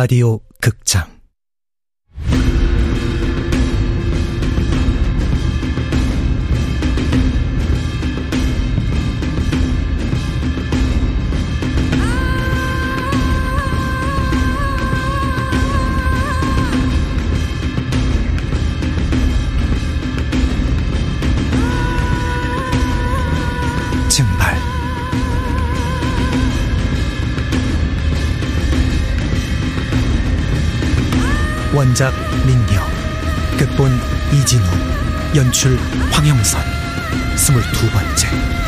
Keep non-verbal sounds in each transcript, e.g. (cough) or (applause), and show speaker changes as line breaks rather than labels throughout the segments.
라디오 극장 원작 민경 극본 이진우 연출 황영선. 스물두 번째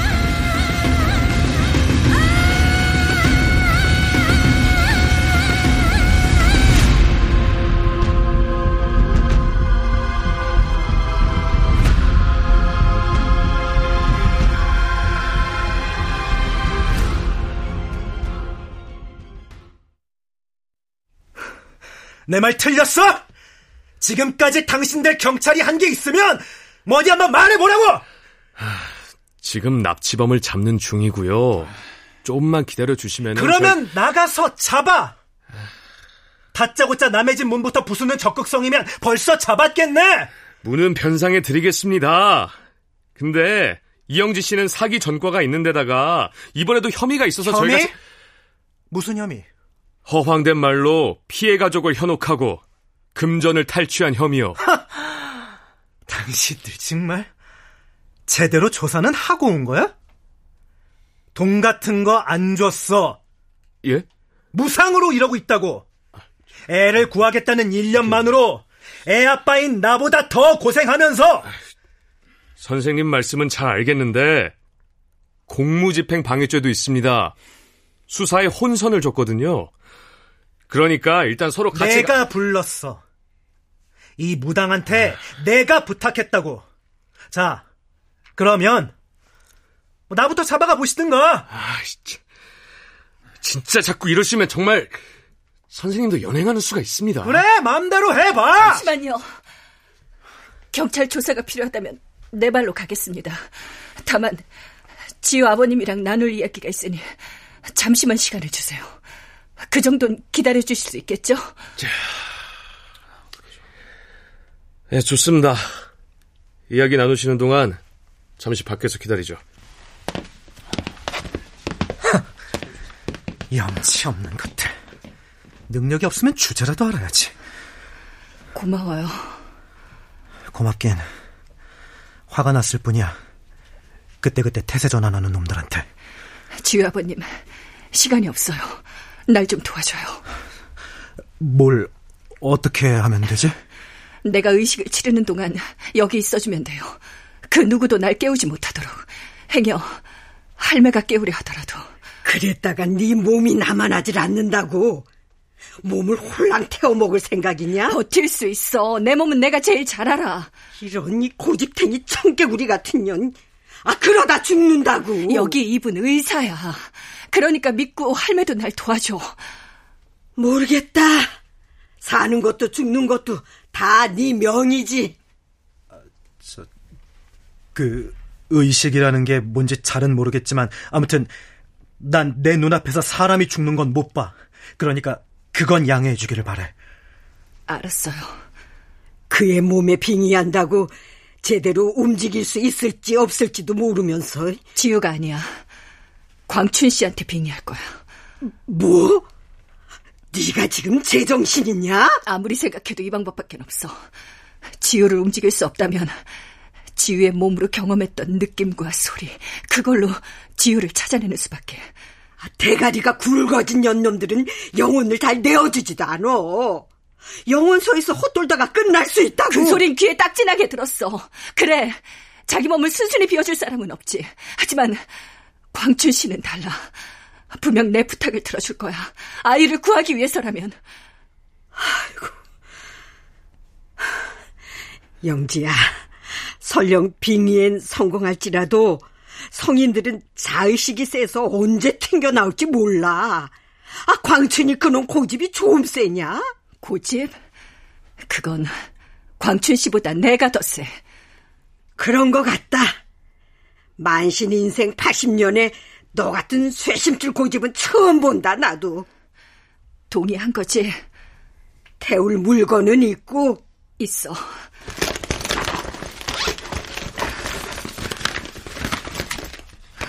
내 말 틀렸어? 지금까지 당신들 경찰이 한 게 있으면 뭐니 한번 말해보라고!
지금 납치범을 잡는 중이고요. 조금만 기다려 주시면
그러면 나가서 잡아! 다짜고짜 남의 집 문부터 부수는 적극성이면 벌써 잡았겠네!
문은 변상해 드리겠습니다. 근데 이영지 씨는 사기 전과가 있는데다가 이번에도 혐의가 있어서
혐의?
저희가
무슨 혐의?
허황된 말로 피해 가족을 현혹하고 금전을 탈취한 혐의요. (laughs)
당신들 정말 제대로 조사는 하고 온 거야? 돈 같은 거 안 줬어.
예?
무상으로 이러고 있다고. 애를 구하겠다는 일념만으로 애 아빠인 나보다 더 고생하면서
선생님 말씀은 잘 알겠는데 공무집행 방해죄도 있습니다. 수사에 혼선을 줬거든요. 그러니까 일단 서로 같이
내가 불렀어. 이 무당한테 내가 부탁했다고. 자, 그러면 뭐 나부터 잡아가 보시든가.
아, 진짜, 진짜 자꾸 이러시면 정말 선생님도 연행하는 수가 있습니다.
그래, 마음대로 해봐.
잠시만요. 경찰 조사가 필요하다면 내 발로 가겠습니다. 다만 지우 아버님이랑 나눌 이야기가 있으니 잠시만 시간을 주세요. 그 정도는 기다려 주실 수 있겠죠?
네, 좋습니다. 이야기 나누시는 동안 잠시 밖에서 기다리죠. (laughs)
염치 없는 것들. 능력이 없으면 주제라도 알아야지.
고마워요.
고맙긴 화가 났을 뿐이야. 그때그때 태세 전환하는 놈들한테.
지우 아버님, 시간이 없어요. 날 좀 도와줘요.
뭘 어떻게 하면 되지?
내가 의식을 치르는 동안 여기 있어주면 돼요. 그 누구도 날 깨우지 못하도록. 행여 할매가 깨우려 하더라도.
그랬다가 네 몸이 남아나질 않는다고. 몸을 홀랑 태워 먹을 생각이냐?
버틸 수 있어. 내 몸은 내가 제일 잘 알아.
이런 이 고집탱이 청개구리 같은 년. 아 그러다 죽는다고.
여기 이분 의사야. 그러니까 믿고 할매도 날 도와줘.
모르겠다. 사는 것도 죽는 것도 다 네 명이지.
그 의식이라는 게 뭔지 잘은 모르겠지만 아무튼 난 내 눈앞에서 사람이 죽는 건 못 봐. 그러니까 그건 양해해 주기를 바래.
알았어요.
그의 몸에 빙의한다고 제대로 움직일 수 있을지 없을지도 모르면서
지우가 아니야. 광춘 씨한테 빙의할 거야.
뭐? 네가 지금 제정신이냐?
아무리 생각해도 이 방법밖에 없어. 지우를 움직일 수 없다면 지우의 몸으로 경험했던 느낌과 소리 그걸로 지우를 찾아내는 수밖에.
아, 대가리가 굵어진 년놈들은 영혼을 잘 내어주지도 않아. 영혼소에서 헛돌다가 끝날 수 있다고.
그 소린 귀에 딱진하게 들었어. 그래, 자기 몸을 순순히 비워줄 사람은 없지. 하지만 광춘 씨는 달라. 분명 내 부탁을 들어줄 거야. 아이를 구하기 위해서라면.
영지야, 설령 빙의엔 성공할지라도 성인들은 자의식이 세서 언제 튕겨 나올지 몰라. 아, 광춘이 그놈 고집이 좀 세냐?
고집? 그건 광춘 씨보다 내가 더 세.
그런 것 같다. 만신 인생 80년에 너 같은 쇠심줄 고집은 처음 본다, 나도.
동의한 거지.
태울 물건은 있고
있어.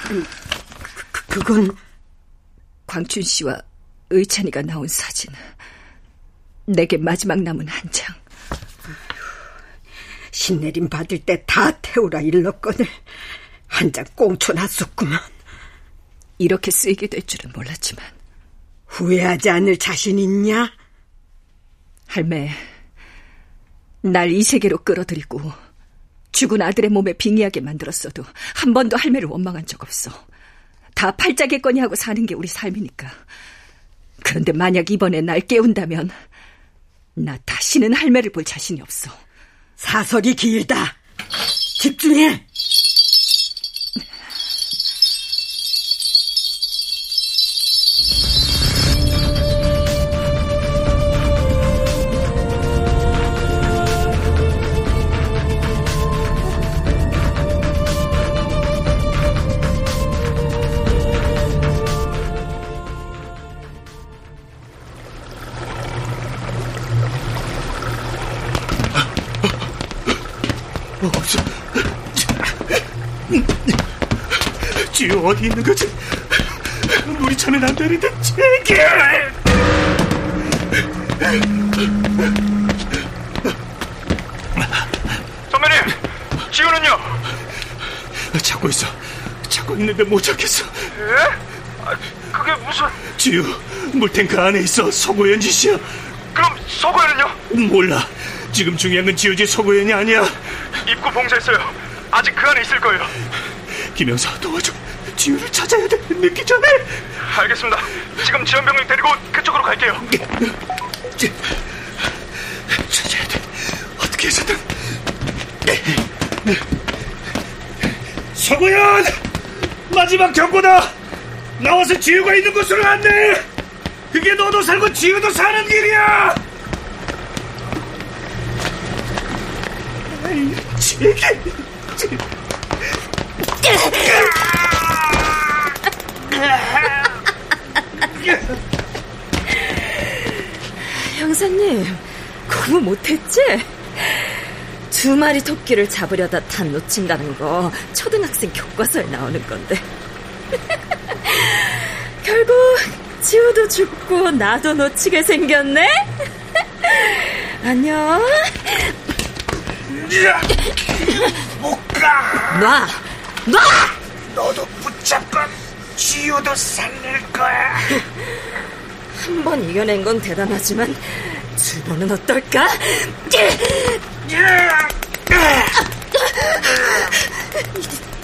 그, 그건
광춘 씨와 의찬이가 나온 사진. 내게 마지막 남은 한 장.
신내림 받을 때 다 태우라 일렀거늘 한장 꽁쳐놨었구만.
이렇게 쓰이게 될 줄은 몰랐지만.
후회하지 않을 자신 있냐?
할매, 날 이 세계로 끌어들이고 죽은 아들의 몸에 빙의하게 만들었어도 한 번도 할매를 원망한 적 없어. 다 팔자겠거니 하고 사는 게 우리 삶이니까. 그런데 만약 이번에 날 깨운다면 나 다시는 할매를 볼 자신이 없어.
사설이 길다. 집중해.
어디 있는 거지? 물이 차면 안 되는데 제게
선배님, 지우는요?
찾고 있어. 찾고 있는데 못 찾겠어.
예? 아, 그게 무슨...
지우, 물탱크 안에 있어. 서고현 짓이야.
그럼 서고현은요?
몰라. 지금 중요한 건 지우지 서고현이 아니야.
입구 봉쇄했어요. 아직 그 안에 있을 거예요.
김영사 도와줘. 지우를 찾아야 돼. 늦기 전에.
알겠습니다. 지금 지원병력 데리고 그쪽으로 갈게요.
찾아야 돼. 어떻게 해서든. 서고현! 마지막 경고다! 나와서 지우가 있는 곳으로 안내! 그게 너도 살고 지우도 사는 길이야! 아이, 제게.
형사님, 공부 못했지? 두 마리 토끼를 잡으려다 탄 놓친다는 거 초등학생 교과서에 나오는 건데. (laughs) 결국 지우도 죽고 나도 놓치게 생겼네? (laughs) 안녕.
못 가!
놔! 놔!
너도 지우도 살릴 거야. (laughs)
한 번 이겨낸 건 대단하지만 두 번은 어떨까?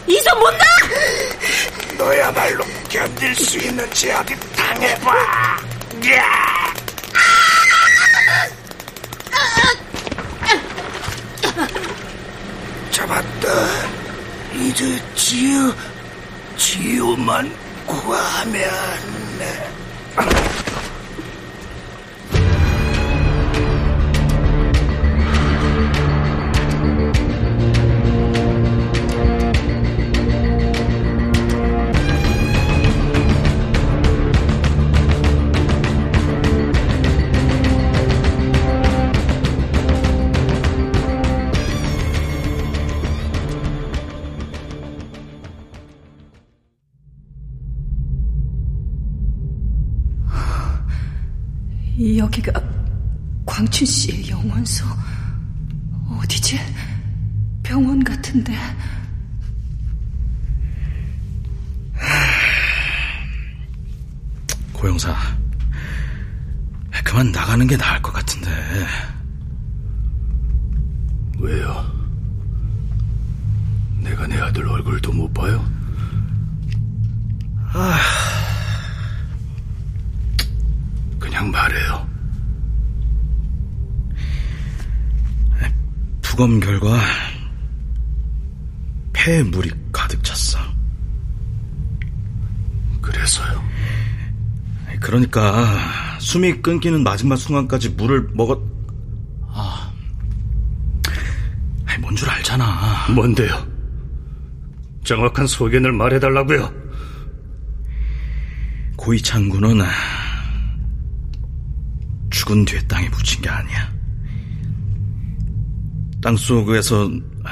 이손못 놔!
너야말로 견딜 수 있는지 어디 당해봐. 야! 잡았다. 이제 지우, 지우만 구
고영사, 그만 나가는 게 나을 것 같은데.
왜요? 내가 내 아들 얼굴도 못 봐요?
아,
그냥 말해요.
부검 결과 폐에 물이 가득 찼어.
그래서요.
그러니까 숨이 끊기는 마지막 순간까지 물을 먹었. 아, 뭔줄 알잖아.
뭔데요? 정확한 소견을 말해달라고요.
고이찬 군은 죽은 뒤에 땅에 묻힌 게 아니야. 땅 속에서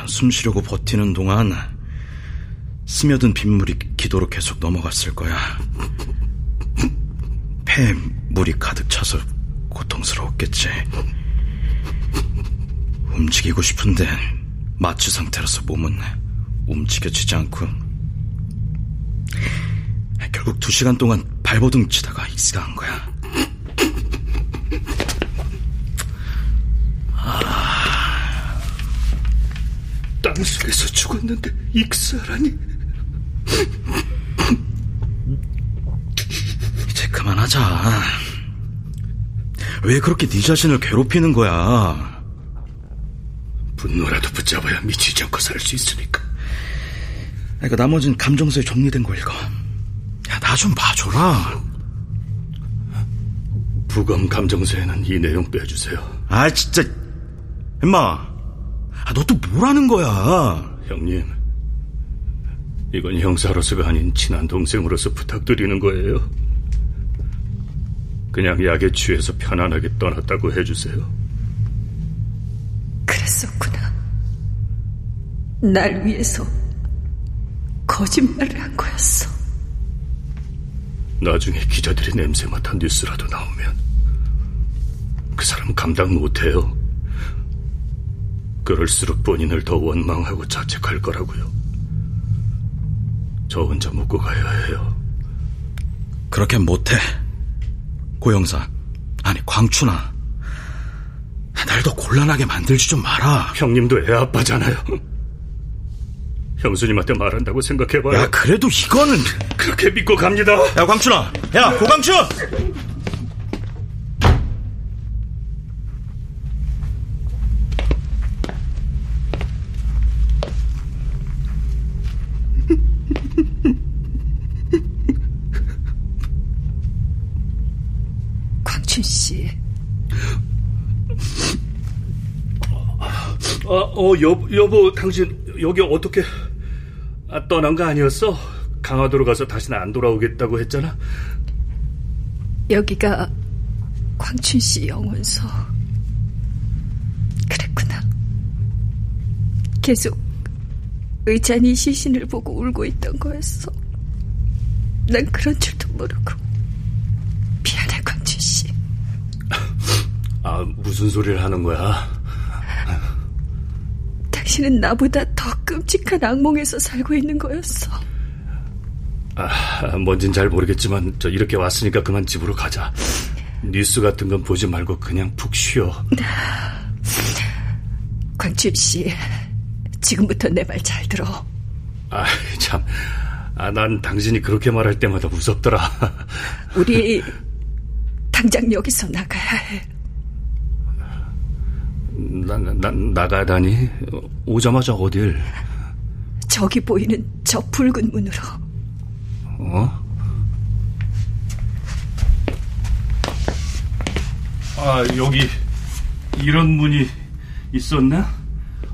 숨 쉬려고 버티는 동안 스며든 빗물이 기도로 계속 넘어갔을 거야. 폐에 물이 가득 차서 고통스러웠겠지. 움직이고 싶은데 마취 상태라서 몸은 움직여지지 않고 결국 두 시간 동안 발버둥 치다가 익사한 거야.
아, 땅속에서 죽었는데 익사라니.
그만하자. 왜 그렇게 네 자신을 괴롭히는 거야?
분노라도 붙잡아야 미치지 않고 살 수 있으니까.
그러니까 나머진 감정서에 정리된 거 읽어. 야, 나 좀 봐줘라.
부검 감정서에는 이 내용 빼주세요.
아, 진짜. 임마. 아, 너 또 뭐라는 거야?
형님. 이건 형사로서가 아닌 친한 동생으로서 부탁드리는 거예요. 그냥 약에 취해서 편안하게 떠났다고 해주세요.
그랬었구나. 날 위해서 거짓말을 한 거였어.
나중에 기자들이 냄새 맡은 뉴스라도 나오면 그 사람 감당 못해요. 그럴수록 본인을 더 원망하고 자책할 거라고요. 저 혼자 묵고 가야 해요.
그렇게 못해. 고영사. 아니, 광춘아. 날 더 곤란하게 만들지 좀 마라.
형님도 애 아빠잖아요. 형수님한테 말한다고 생각해봐요.
야, 그래도 이거는.
그렇게 믿고 갑니다.
야, 광춘아. 야, 고광춘!
광춘
어, 어, 여보, 여보, 당신 여기 어떻게 아, 떠난 거 아니었어? 강화도로 가서 다시는 안 돌아오겠다고 했잖아.
여기가 광춘 씨 영혼소. 그랬구나. 계속 의찬이 시신을 보고 울고 있던 거였어. 난 그런 줄도 모르고. 미안해, 광춘 씨.
아, 무슨 소리를 하는 거야?
당신은 나보다 더 끔찍한 악몽에서 살고 있는 거였어.
아, 뭔진 잘 모르겠지만 저 이렇게 왔으니까 그만 집으로 가자. 뉴스 같은 건 보지 말고 그냥 푹 쉬어. (laughs)
광춘 씨, 지금부터 내 말 잘 들어.
아, 참. 아, 난 당신이 그렇게 말할 때마다 무섭더라.
우리 당장 여기서 나가야 해.
나, 나, 나가다니? 오자마자 어딜?
저기 보이는 저 붉은 문으로.
어? 아, 여기 이런 문이 있었나?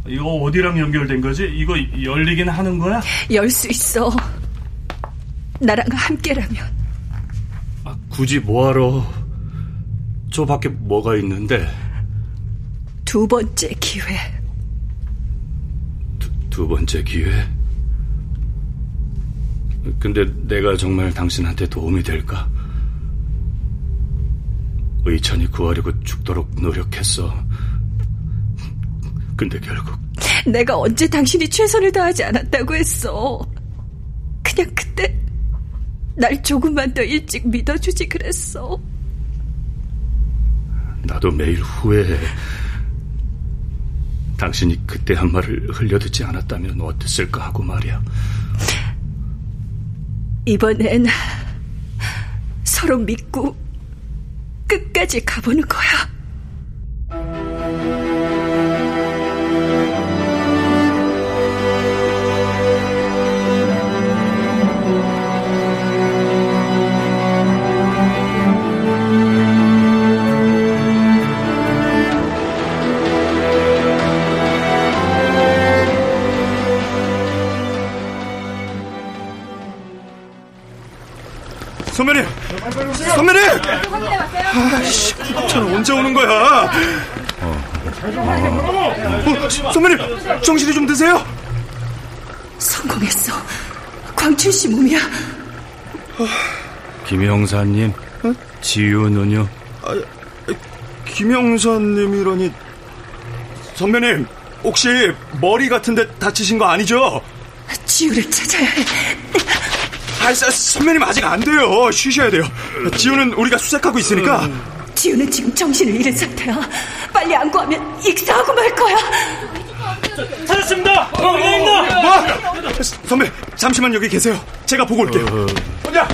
이거 어디랑 연결된 거지? 이거 열리긴 하는 거야?
열 수 있어. 나랑 함께라면.
아, 굳이 뭐하러? 저 밖에 뭐가 있는데?
두 번째 기회.
두, 두 번째 기회? 근데 내가 정말 당신한테 도움이 될까? 의찬이 구하려고 죽도록 노력했어. 근데 결국
내가 언제 당신이 최선을 다하지 않았다고 했어. 그냥 그때 날 조금만 더 일찍 믿어주지 그랬어.
나도 매일 후회해. 당신이 그때 한 말을 흘려듣지 않았다면 어땠을까 하고 말이야.
이번엔 서로 믿고 끝까지 가보는 거야.
소면님,
선배님! 아이씨, 구급차는 언제 오는 거야? 어, 선배님, 정신이 좀 드세요?
성공했어. 광춘 씨 몸이야.
김 형사님, 지우는요?
아, 김 형사님이라니. 선배님, 혹시 머리 같은데 다치신 거 아니죠?
지우를 찾아야 해.
아, 선배님 아직 안 돼요. 쉬셔야 돼요. 지우는 우리가 수색하고 있으니까.
지우는 지금 정신을 잃은 상태야. 빨리 안 구하면 익사하고 말 거야.
찾았습니다!
뭐? 선배, 잠시만 여기 계세요. 제가 보고 올게요. 혼자!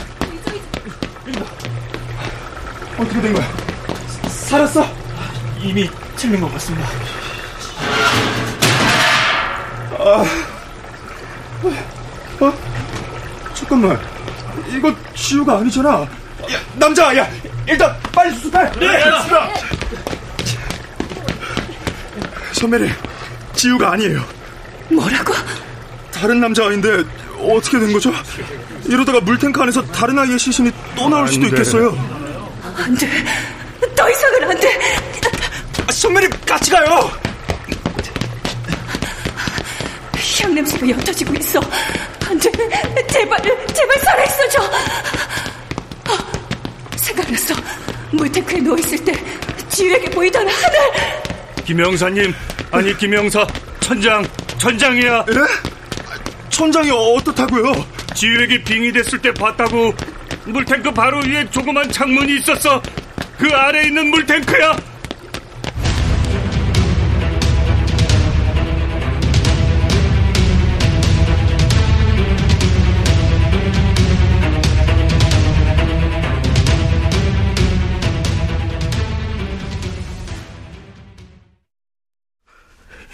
어떻게 된 거야? 살았어?
이미 틀린 것 같습니다.
아, 어? 잠깐만. 이거 지우가 아니잖아. 야, 남자, 야, 일단 빨리 수습해.
네, 알겠습니다.
선배님, 지우가 아니에요.
뭐라고?
다른 남자아이인데 어떻게 된 거죠? 이러다가 물탱크 안에서 다른 아이의 시신이 또 나올 수도
돼.
있겠어요.
안 돼. 더 이상은 안 돼.
아, 선배님, 같이 가요.
향 냄새가 옅어지고 있어. 안 돼. 제발, 제발 살아있어 줘. 어, 생각났어. 물탱크에 누워있을 때 지우에게 보이던 하늘.
김 형사님, 아니 김 형사, 천장, 천장이야.
예? 천장이 어떻다고요?
지우에게 빙이 됐을 때 봤다고. 물탱크 바로 위에 조그만 창문이 있었어. 그 아래 있는 물탱크야.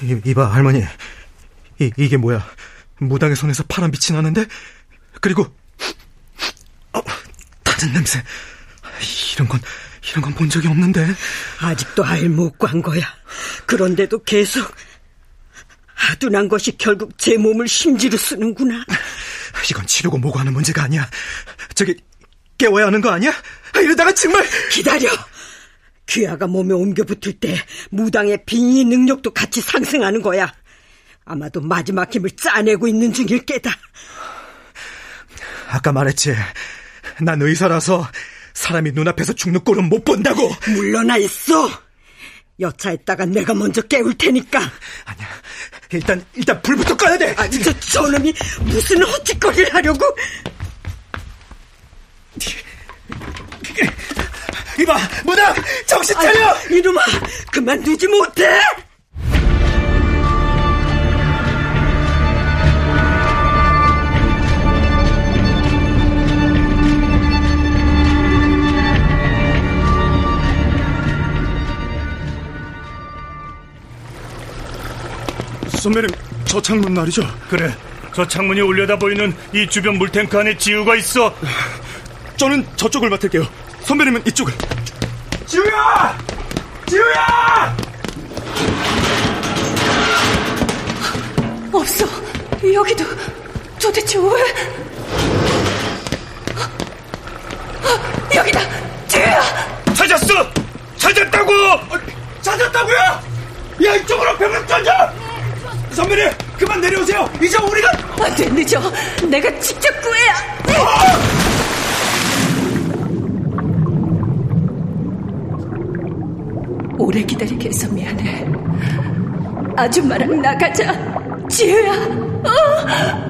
이, 이봐, 할머니. 이, 이게 뭐야? 무당의 손에서 파란 빛이 나는데? 그리고, 어, 타는 냄새. 이런 건, 이런 건 본 적이 없는데.
아직도 알못관 거야. 그런데도 계속 아둔한 것이 결국 제 몸을 심지로 쓰는구나.
이건 치료고 뭐고 하는 문제가 아니야. 저기, 깨워야 하는 거 아니야? 이러다가 정말.
기다려. 귀하가 몸에 옮겨 붙을 때 무당의 빙의 능력도 같이 상승하는 거야. 아마도 마지막 힘을 짜내고 있는 중일 게다.
아까 말했지. 난 의사라서 사람이 눈앞에서 죽는 꼴은 못 본다고.
물러나 있어. 여차했다가 내가 먼저 깨울 테니까.
아니야. 일단, 일단 불부터 꺼야 돼.
아니, 저, 저놈이 무슨 헛짓거리를 하려고.
이봐, 무당! 정신 차려!
아, 이놈아, 그만두지 못해!
선배님, 저 창문 말이죠?
그래, 저 창문이 올려다 보이는 이 주변 물탱크 안에 지우가 있어.
저는 저쪽을 맡을게요. 선배님은 이쪽을. 지우야! 지우야!
없어. 여기도 도대체 왜? 어, 여기다. 지우야.
찾았어! 찾았다고!
찾았다고요? 야, 이쪽으로 병을 던져! 선배님, 그만 내려오세요. 이제 우리가
안 돼, 늦어. 내가 직접 구해야. 오래 기다리게 해서 미안해. 아줌마랑 나가자. 지우야. 어?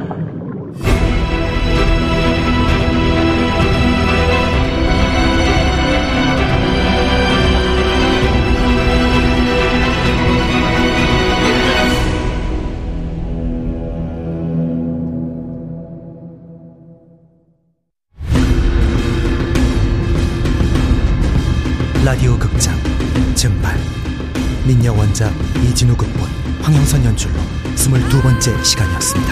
민여 원작 이진우